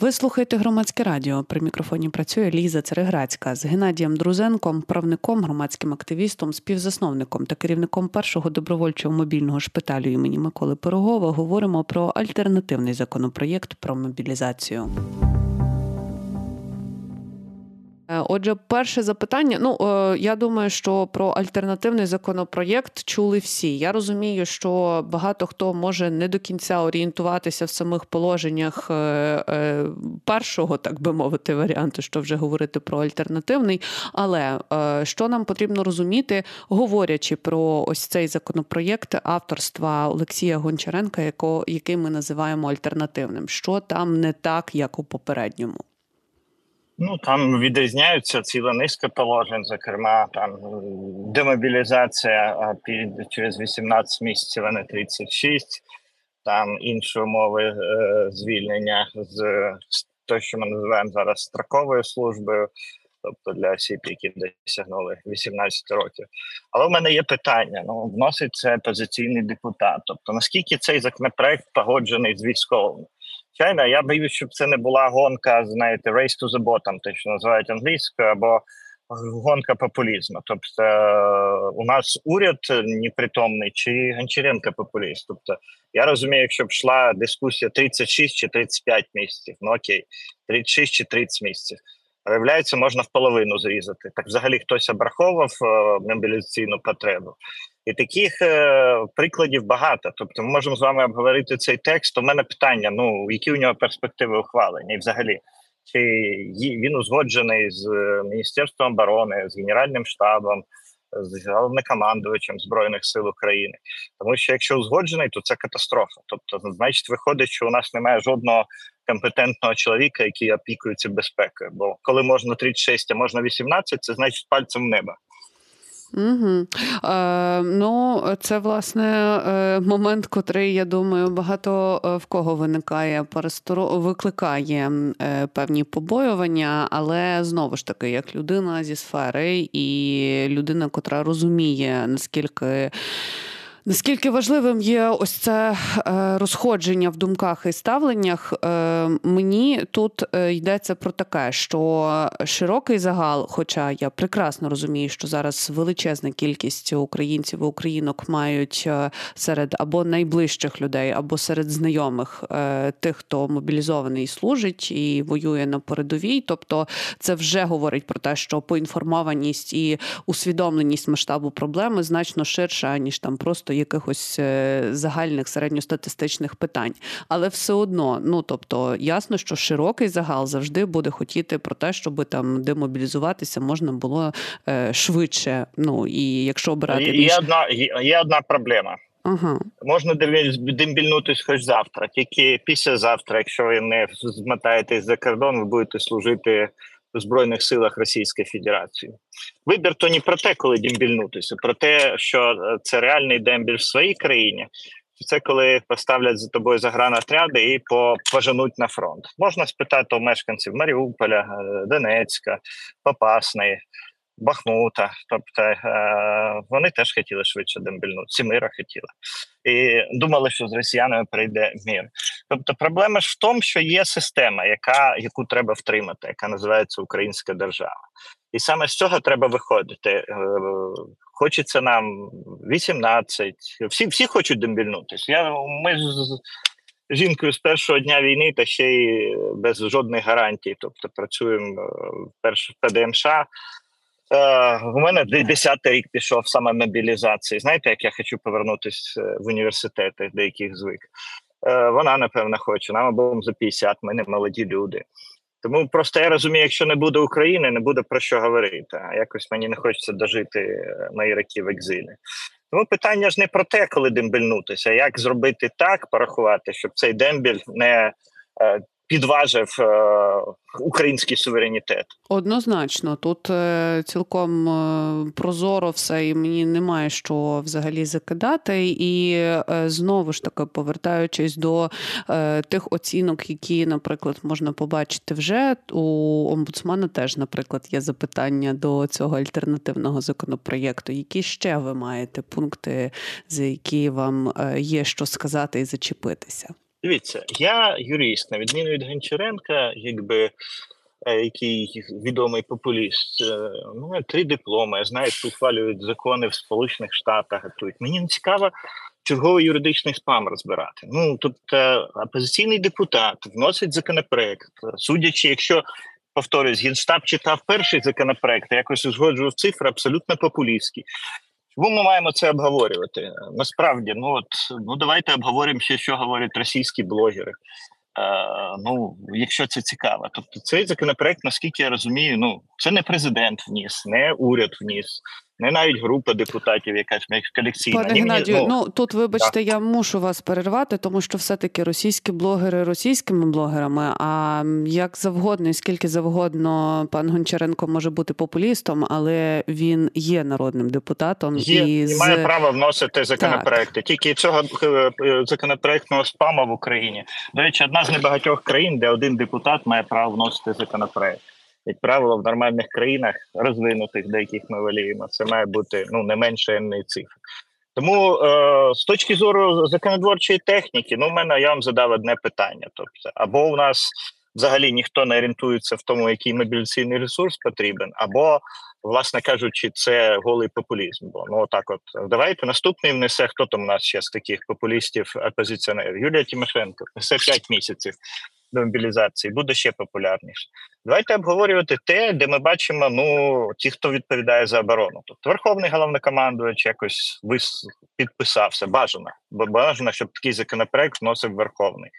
Ви слухаєте громадське радіо. При мікрофоні працює Ліза Цереграцька з Геннадієм Друзенком, правником, громадським активістом, співзасновником та керівником першого добровольчого мобільного шпиталю імені Миколи Пирогова. Говоримо про альтернативний законопроєкт про мобілізацію. Е, отже, перше запитання. Ну е, я думаю, що про альтернативний законопроєкт чули всі. Я розумію, що багато хто може не до кінця орієнтуватися в самих положеннях е, першого, так би мовити, варіанту, що вже говорити про альтернативний. Але що нам потрібно розуміти, говорячи про ось цей законопроєкт авторства Олексія Гончаренка, який ми називаємо альтернативним, що там не так, як у попередньому. Ну там відрізняються ціла низка положень, зокрема там демобілізація через 18 місяців, а не 36, там інші умови е, звільнення з того, що ми називаємо зараз строковою службою, тобто для осіб, які досягнули 18 років. Але в мене є питання: ну вносить це позиційний депутат. Тобто, наскільки цей законопроект погоджений з військовим? Звичайно, я боюсь, щоб це не була гонка, знаєте, race to the bottom, те, що називають англійською, або гонка популізму. Тобто у нас уряд непритомний чи Гончаренко популіст. Тобто, я розумію, якщо б йшла дискусія 36 чи 35 місяців, ну окей, 36 чи 30 місяців. Виявляється, можна в половину зрізати. Так взагалі хтось обраховував е, мобілізаційну потребу. І таких е, прикладів багато. Тобто, ми можемо з вами обговорити цей текст. У мене питання: ну які у нього перспективи ухвалення, і взагалі, чи він узгоджений з е, Міністерством оборони, з Генеральним штабом, з головнокомандувачем збройних сил України, тому що якщо узгоджений, то це катастрофа. Тобто, значить, виходить, що у нас немає жодного компетентного чоловіка, який опікується безпекою. Бо коли можна 36, а можна 18, це значить пальцем в небо. Угу. Е, Ну, це власне е, момент, котрий, я думаю, багато е, в кого виникає викликає е, певні побоювання, але знову ж таки, як людина зі сфери і людина, котра розуміє наскільки. Наскільки важливим є ось це е, розходження в думках і ставленнях, е, мені тут е, йдеться про таке, що широкий загал, хоча я прекрасно розумію, що зараз величезна кількість українців і українок мають серед або найближчих людей, або серед знайомих тих, хто мобілізований і служить і воює на передовій. Тобто, це вже говорить про те, що поінформованість і усвідомленість масштабу проблеми значно ширша ніж там просто просто якихось е, загальних середньостатистичних питань. Але все одно, ну тобто, ясно, що широкий загал завжди буде хотіти про те, щоб там демобілізуватися можна було е, швидше. Ну і якщо обирати є, є одна є одна проблема. Ага. Можна дембільнутись хоч завтра, тільки післязавтра, якщо ви не змотаєтесь за кордон, ви будете служити в Збройних силах Російської Федерації. Вибір то не про те, коли дембільнутися, про те, що е, це реальний дембіль в своїй країні. Це коли поставлять за тобою загранотряди і поженуть на фронт. Можна спитати у мешканців Маріуполя, е, Донецька, Попасної, Бахмута. Тобто е, вони теж хотіли швидше дембільнути, Сімира хотіла. І думали, що з росіянами прийде мір. Тобто, проблема ж в тому, що є система, яка яку треба втримати, яка називається Українська держава. І саме з цього треба виходити. Е, хочеться нам 18, всі всі хочуть дембільнутися. Я ми з жінкою з першого дня війни та ще й без жодних гарантій. Тобто працюємо в ПДМШ. Е, у мене десятий рік пішов саме мобілізації. Знаєте, як я хочу повернутися е, в університети, деяких звик. Е, вона напевно хоче. Нам обом за 50, ми не молоді люди. Тому просто я розумію, якщо не буде України, не буде про що говорити. А якось мені не хочеться дожити мої роки в екзилі. Тому питання ж не про те, коли дембельнутися, а як зробити так, порахувати, щоб цей дембіль не підважив е, український суверенітет. Однозначно, тут е, цілком е, прозоро все, і мені немає що взагалі закидати. І знову ж таки, повертаючись до тих оцінок, які, наприклад, можна побачити вже у омбудсмана, теж, наприклад, є запитання до цього альтернативного законопроєкту. Які ще ви маєте пункти, за які вам є що сказати і зачепитися? Дивіться, я юрист, на відміну від Гончаренка, якби е, який відомий популіст. Ну, три дипломи. Я знаю, що ухвалюють закони в Сполучених Штатах. Готують. Мені не цікаво черговий юридичний спам розбирати. Ну тобто опозиційний депутат вносить законопроект, судячи, якщо повторюсь, генштаб читав перший законопроект, якось узгоджував цифри абсолютно популістські. Чому ми маємо це обговорювати? Насправді, ну от ну давайте обговоримо ще, що говорять російські блогери. Е, Ну, якщо це цікаво, тобто цей законопроект, наскільки я розумію, ну це не президент вніс, не уряд вніс не навіть група депутатів, якась колекційна. Пане Геннадію, ну, ну тут, вибачте, так. я мушу вас перервати, тому що все-таки російські блогери російськими блогерами. А як завгодно, і скільки завгодно, пан Гончаренко може бути популістом, але він є народним депутатом є, і, і має право вносити законопроекти. Так. Тільки цього е, е, законопроектного спаму в Україні. До речі, одна з небагатьох країн, де один депутат має право вносити законопроект як правило, в нормальних країнах, розвинутих, до яких ми воліємо, це має бути ну не менше енний цифр. Тому е, з точки зору законодворчої техніки, ну в мене я вам задав одне питання: тобто, або у нас взагалі ніхто не орієнтується в тому, який мобілізаційний ресурс потрібен, або, власне кажучи, це голий популізм. Бо ну так, от давайте наступний внесе хто там у нас ще з таких популістів опозиціонерів? Юлія Тимошенко, несе 5 місяців до мобілізації, буде ще популярніше. Давайте обговорювати те, де ми бачимо ну ті, хто відповідає за оборону. Тобто Верховний головнокомандувач якось вис... підписався. Бажано, бо бажано, щоб такий законопроект вносив Верховний.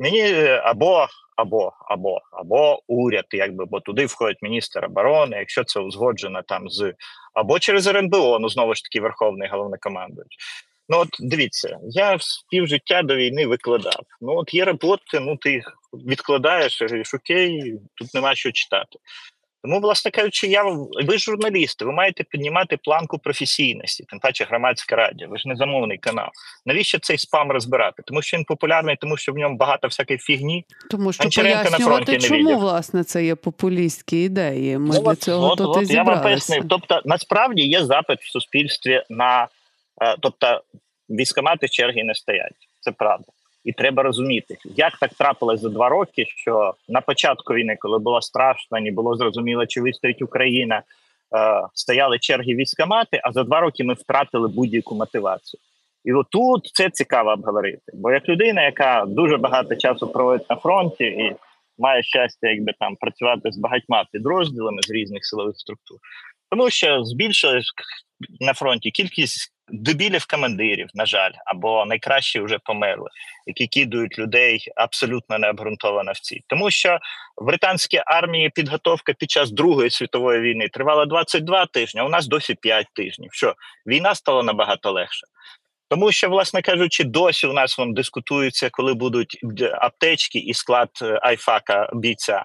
Мені е, або або або або уряд, якби бо туди входить міністр оборони, якщо це узгоджено там з або через РНБО, ну знову ж таки Верховний головнокомандувач. Ну от дивіться, я півжиття до війни викладав. Ну от є роботи, ну ти відкладаєш, говориш, окей, тут нема що читати. Тому, власне кажучи, я ви журналісти, ви маєте піднімати планку професійності, тим паче громадська радіо. Ви ж не замовний канал. Навіщо цей спам розбирати? Тому що він популярний, тому що в ньому багато всякої фігні. Тому що Анчаренко пояснювати, на чому відео. власне це є популістські ідеї. Ми ну, для цього от, тут от, і я вам пояснив. Тобто, насправді є запит в суспільстві на тобто військомати черги не стоять. Це правда. І треба розуміти, як так трапилось за два роки, що на початку війни, коли було страшно, не було зрозуміло, чи вистоїть Україна, е, стояли черги військомати, а за два роки ми втратили будь-яку мотивацію. І отут це цікаво обговорити. Бо як людина, яка дуже багато часу проводить на фронті і має щастя, якби там працювати з багатьма підрозділами з різних силових структур, тому що збільшилась на фронті кількість дебілів командирів, на жаль, або найкращі вже померли, які кидують людей абсолютно необґрунтовано в ці. Тому що в британській армії підготовка під час Другої світової війни тривала 22 тижні, а у нас досі 5 тижнів. Що війна стала набагато легше. Тому що, власне кажучи, досі у нас вон дискутується, коли будуть аптечки і склад е, айфака бійця.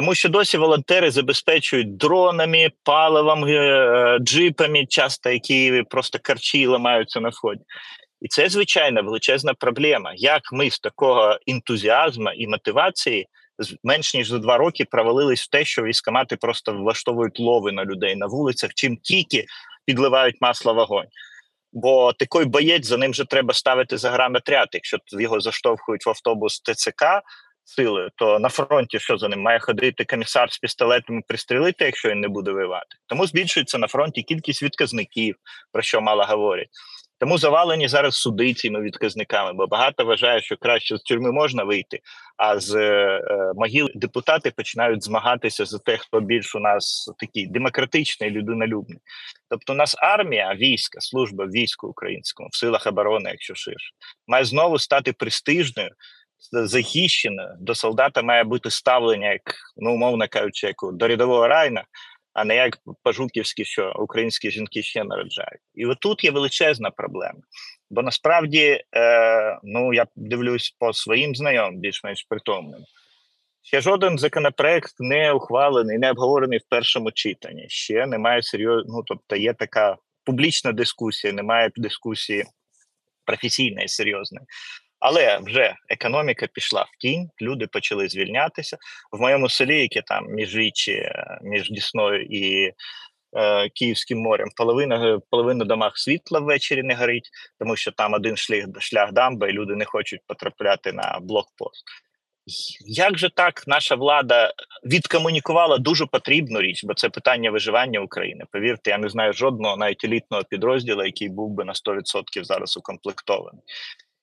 Тому що досі волонтери забезпечують дронами, паливом, е, джипами, часто які просто карчі ламаються на сході. І це звичайно величезна проблема. Як ми з такого ентузіазму і мотивації менш ніж за два роки провалились в те, що військомати просто влаштовують лови на людей на вулицях, чим тільки підливають масло вогонь. Бо такий боєць за ним же треба ставити загранотряд. Якщо його заштовхують в автобус ТЦК, сили, то на фронті що за ним має ходити комісар з пістолетом і пристрелити, якщо він не буде воювати. Тому збільшується на фронті кількість відказників, про що мало говорять. Тому завалені зараз суди цими відказниками, бо багато вважає, що краще з тюрми можна вийти, а з е, могил депутати починають змагатися за те, хто більш у нас такий демократичний, людинолюбний. Тобто, у нас армія, війська, служба війську українському в силах оборони, якщо ширше, має знову стати престижною захищена, до солдата має бути ставлення, як ну умовно кажучи, як до рядового райна, а не як пажуківські, що українські жінки ще народжають. І отут є величезна проблема. Бо насправді, е, ну я дивлюсь по своїм знайомим, більш-менш притомним. Ще жоден законопроект не ухвалений, не обговорений в першому читанні. Ще немає серйозно, ну тобто є така публічна дискусія, немає дискусії професійної, серйозної. Але вже економіка пішла в тінь, люди почали звільнятися. В моєму селі, яке там між річі, між Дісною і е, Київським морем. Половина половина домах світла ввечері не горить, тому що там один шлях шлях дамба, і люди не хочуть потрапляти на блокпост. Як же так наша влада відкомунікувала дуже потрібну річ, бо це питання виживання України. Повірте, я не знаю жодного навіть елітного підрозділу, який був би на 100% зараз укомплектований.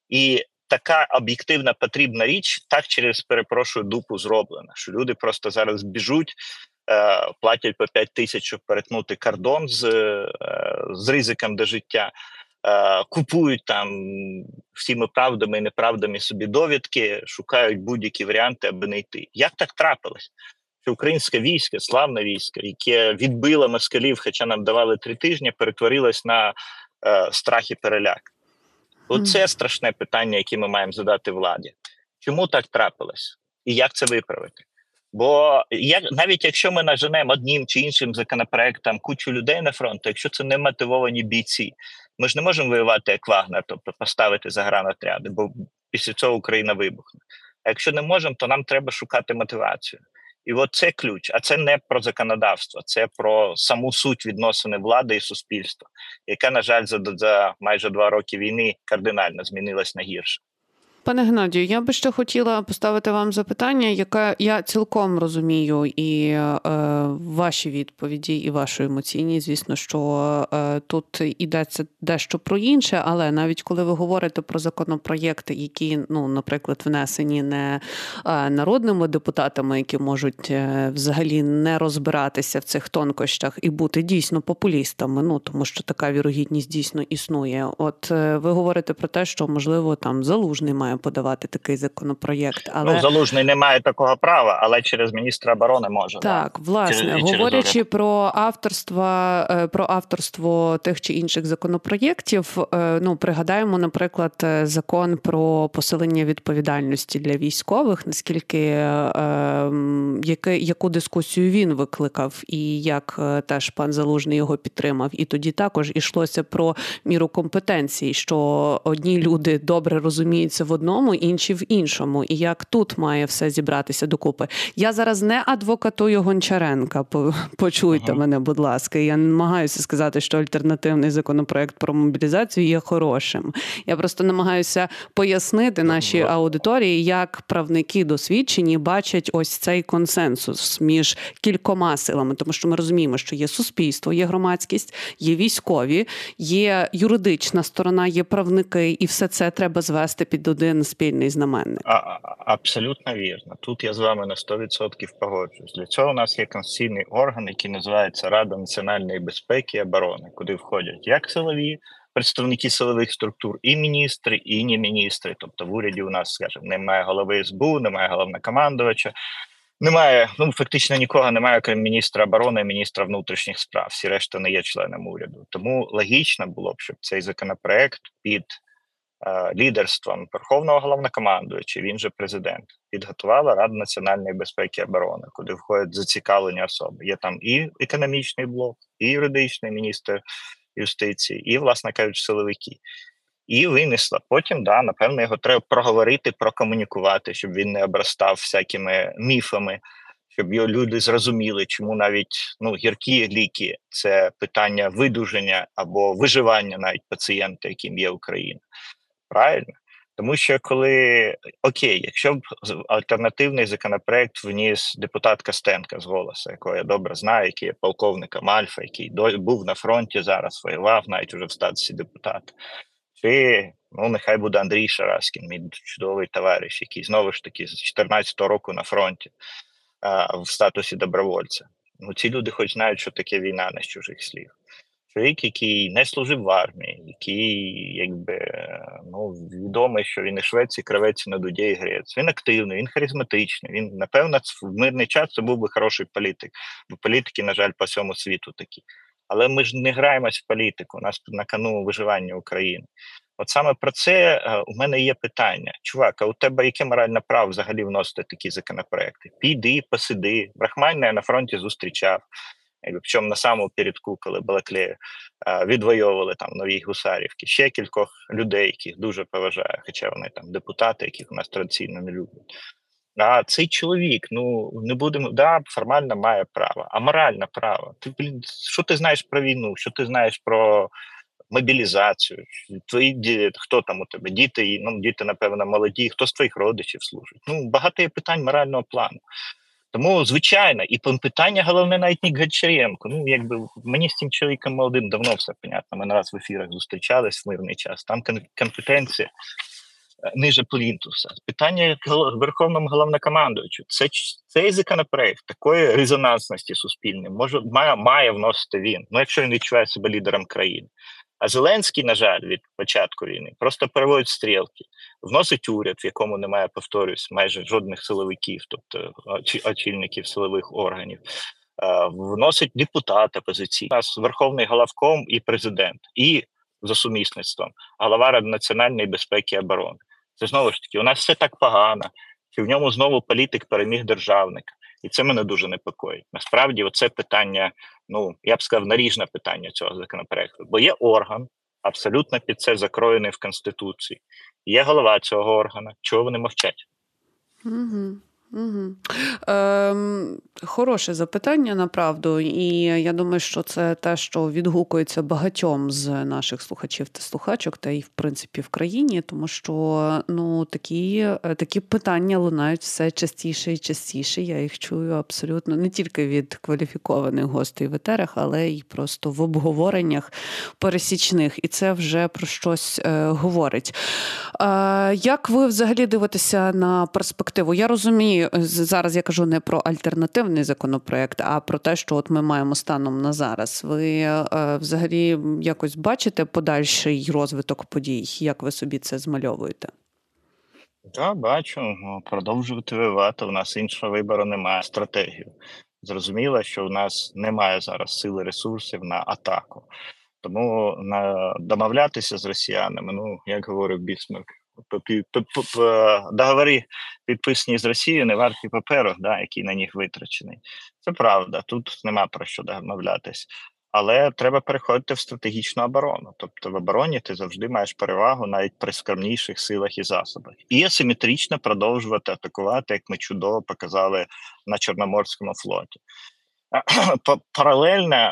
І така об'єктивна потрібна річ так через перепрошую дупу зроблена. Що люди просто зараз біжуть, е, платять по 5 тисяч, щоб перетнути кордон з, е, з ризиком до життя. Е, купують там всіми правдами і неправдами собі довідки, шукають будь-які варіанти, аби не йти. Як так трапилось? Що українське військо, славне військо, яке відбило москалів, хоча нам давали три тижні, перетворилось на страх і переляк. Оце страшне питання, яке ми маємо задати владі. Чому так трапилось? І як це виправити? Бо як навіть якщо ми наженемо одним чи іншим законопроектом кучу людей на фронт, то якщо це не мотивовані бійці, ми ж не можемо воювати як Вагнер, тобто поставити загранотряди, бо після цього Україна вибухне. А якщо не можемо, то нам треба шукати мотивацію. І от це ключ. А це не про законодавство, це про саму суть відносини влади і суспільства, яка, на жаль, за, за майже два роки війни кардинально змінилась на гірше. Пане Геннадію, я би ще хотіла поставити вам запитання, яке я цілком розумію, і е, ваші відповіді, і вашу емоційність, звісно, що е, тут йдеться дещо про інше, але навіть коли ви говорите про законопроєкти, які, ну, наприклад, внесені не е, народними депутатами, які можуть е, взагалі не розбиратися в цих тонкощах і бути дійсно популістами, ну тому що така вірогідність дійсно існує. От е, ви говорите про те, що можливо там залужний має подавати такий законопроєкт. Але ну, залужний не має такого права, але через міністра оборони може так. Да. Власне через, говорячи через про авторство, е, про авторство тих чи інших законопроєктів. Е, ну пригадаємо, наприклад, е, закон про посилення відповідальності для військових. Наскільки яке яку дискусію він викликав, і як теж пан Залужний його підтримав, і тоді також ішлося про міру компетенції, що одні люди добре розуміються в одному одному, інші в іншому. І як тут має все зібратися докупи? Я зараз не адвокатую Гончаренка. Почуйте ага. мене, будь ласка. Я намагаюся сказати, що альтернативний законопроект про мобілізацію є хорошим. Я просто намагаюся пояснити нашій аудиторії, як правники досвідчені бачать ось цей консенсус між кількома силами, тому що ми розуміємо, що є суспільство, є громадськість, є військові, є юридична сторона, є правники, і все це треба звести під один один спільний знаменник. А, Абсолютно вірно. Тут я з вами на 100% погоджуюсь. Для цього у нас є конституційний орган, який називається Рада національної безпеки і оборони, куди входять як силові. Представники силових структур, і міністри, і не міністри. Тобто в уряді у нас, скажімо, немає голови СБУ, немає головнокомандувача, немає, ну фактично нікого немає, крім міністра оборони міністра внутрішніх справ. Всі решта не є членом уряду. Тому логічно було б, щоб цей законопроект під лідерством Верховного головнокомандуюча, він же президент, підготувала Рада національної безпеки і оборони, куди входять зацікавлені особи. Є там і економічний блок, і юридичний міністр юстиції, і, власне кажучи, силовики. І винесла. Потім, да, напевно, його треба проговорити, прокомунікувати, щоб він не обростав всякими міфами, щоб його люди зрозуміли, чому навіть ну гіркі ліки це питання видуження або виживання навіть пацієнта, яким є Україна. Правильно? Тому що коли окей, якщо б альтернативний законопроект вніс депутат Костенка з голосу, якого я добре знаю, який є полковником Альфа, який був на фронті зараз, воював, навіть уже в статусі депутата, чи ну нехай буде Андрій Шараскін, мій чудовий товариш, який знову ж таки з 14 року на фронті а, в статусі добровольця. Ну ці люди, хоч знають, що таке війна не з чужих слів чоловік, який не служив в армії, який якби ну відомий, що він і Швеції, кравець на дуді і грець. Він активний, він харизматичний. Він напевно в мирний час це був би хороший політик, бо політики, на жаль, по всьому світу такі. Але ми ж не граємось в політику. У нас на кону виживання України. От саме про це е, у мене є питання. Чувак, а у тебе яке моральне право взагалі вносити такі законопроекти? Піди, посиди. Брахмань на фронті зустрічав. Причому на самому передку, коли Балаклею відвоювали там нові гусарівки, ще кількох людей, яких дуже поважаю, хоча вони там депутати, яких у нас традиційно не люблять. А цей чоловік, ну не будемо, да, формально має право, а моральне право. Ти блін, що ти знаєш про війну? Що ти знаєш про мобілізацію? Твої хто там у тебе? Діти, ну діти, напевно, молоді, хто з твоїх родичів служить? Ну багато є питань морального плану. Тому, звичайно, і питання головне навіть не Гончаренко. Ну, якби мені з цим чоловіком молодим давно все понятно. Ми не раз в ефірах зустрічались в мирний час. Там компетенція е, ниже плінтуса. Питання Верховному головнокомандуючу. Це цей законопроект такої резонансності суспільної може має, має вносити він. Ну, якщо він відчуває себе лідером країни. А Зеленський, на жаль, від початку війни просто переводить стрілки, вносить уряд, в якому немає, повторюсь, майже жодних силовиків, тобто очільників силових органів, вносить депутата опозиційні. У нас верховний головком і президент, і за сумісництвом голова Ради національної безпеки і оборони. Це знову ж таки, у нас все так погано, чи в ньому знову політик переміг державника. І це мене дуже непокоїть. Насправді, оце питання, ну я б сказав, наріжне питання цього законопроекту, бо є орган, абсолютно під це закроєний в Конституції. Є голова цього органу. Чого вони мовчать? Угу. Угу. Ем, Хороше запитання направду, і я думаю, що це те, що відгукується багатьом з наших слухачів та слухачок, та й в принципі в країні, тому що ну такі такі питання лунають все частіше і частіше. Я їх чую абсолютно не тільки від кваліфікованих гостей в етерах, але й просто в обговореннях пересічних, і це вже про щось е, говорить. Е, Як ви взагалі дивитеся на перспективу? Я розумію зараз я кажу не про альтернативний законопроект, а про те, що от ми маємо станом на зараз. Ви е, взагалі якось бачите подальший розвиток подій? Як ви собі це змальовуєте? Так, бачу. Ну, продовжувати воювати. У нас іншого вибору немає стратегію. Зрозуміло, що у нас немає зараз сили ресурсів на атаку. Тому на домовлятися з росіянами, ну як говорив Бісмарк, договори підписані з Росією, не варті паперу, да, який на них витрачений. Це правда, тут нема про що домовлятись. Але треба переходити в стратегічну оборону. Тобто в обороні ти завжди маєш перевагу навіть при скромніших силах і засобах. І асиметрично продовжувати атакувати, як ми чудово показали на Чорноморському флоті. Паралельно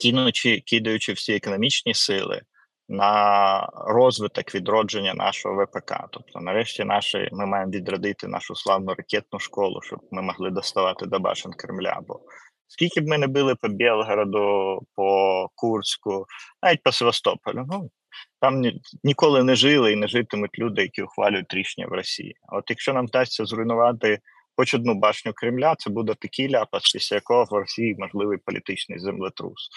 кинучи, кидаючи всі економічні сили на розвиток відродження нашого ВПК. Тобто, нарешті, наші ми маємо відродити нашу славну ракетну школу, щоб ми могли доставати до башен Кремля. Бо скільки б ми не били по Білгороду, по Курську, навіть по Севастополю, ну там ні, ніколи не жили і не житимуть люди, які ухвалюють рішення в Росії. От якщо нам вдасться зруйнувати. Хоч одну башню Кремля, це буде такий ляпас, після якого в Росії можливий політичний землетрус.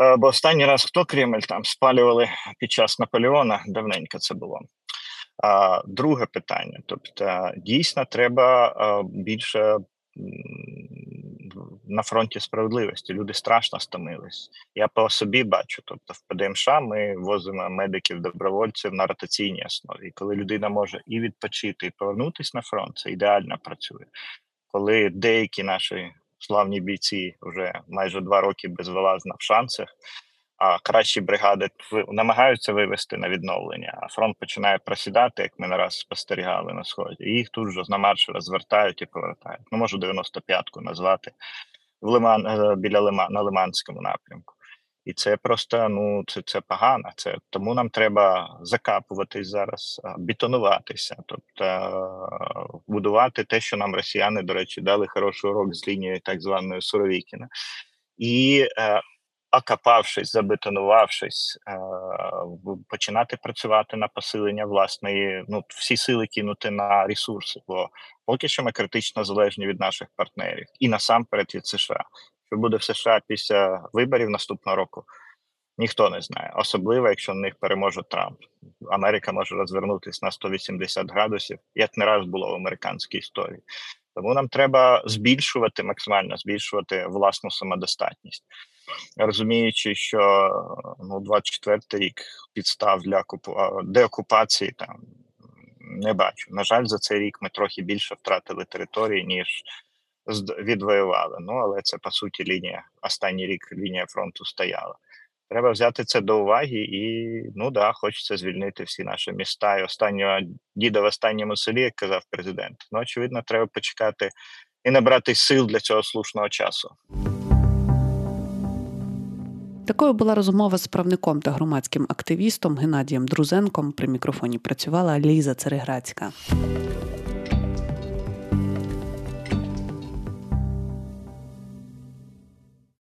Е, бо останній раз хто Кремль там спалювали під час Наполеона, давненько це було. Друге питання: тобто, дійсно, треба е, більше на фронті справедливості. Люди страшно стомились. Я по собі бачу. Тобто, в ПДМШ ми возимо медиків, добровольців на ротаційній основі. І коли людина може і відпочити, і повернутися на фронт, це ідеально працює. Коли деякі наші славні бійці вже майже два роки безвилазно в шансах. А кращі бригади намагаються вивести на відновлення, а фронт починає просідати, як ми нараз спостерігали на сході. І їх тут же на марш розвертають і повертають. Ну можу 95-ку назвати в Лиман е, біля Лиман на Лиманському напрямку. І це просто ну це це погано. Це тому нам треба закапуватись зараз, бетонуватися, тобто будувати те, що нам росіяни, до речі, дали хороший урок з лінією так званої Суровікіна. І е, окопавшись, забетонувавшись, е, починати працювати на посилення власної, ну всі сили кинути на ресурси, бо поки що ми критично залежні від наших партнерів і насамперед від США. Що буде в США після виборів наступного року, ніхто не знає. Особливо, якщо на них переможе Трамп. Америка може розвернутися на 180 градусів, як не раз було в американській історії. Тому нам треба збільшувати максимально збільшувати власну самодостатність, розуміючи, що ну 24 рік підстав для деокупації там не бачу. На жаль, за цей рік ми трохи більше втратили території ніж відвоювали. Ну але це по суті лінія. Останній рік лінія фронту стояла. Треба взяти це до уваги, і ну да, хочеться звільнити всі наші міста. І останнього діда в останньому селі, як казав президент. Ну, очевидно, треба почекати і набрати сил для цього слушного часу. Такою була розмова з правником та громадським активістом Геннадієм Друзенком. При мікрофоні працювала Ліза Цереграцька.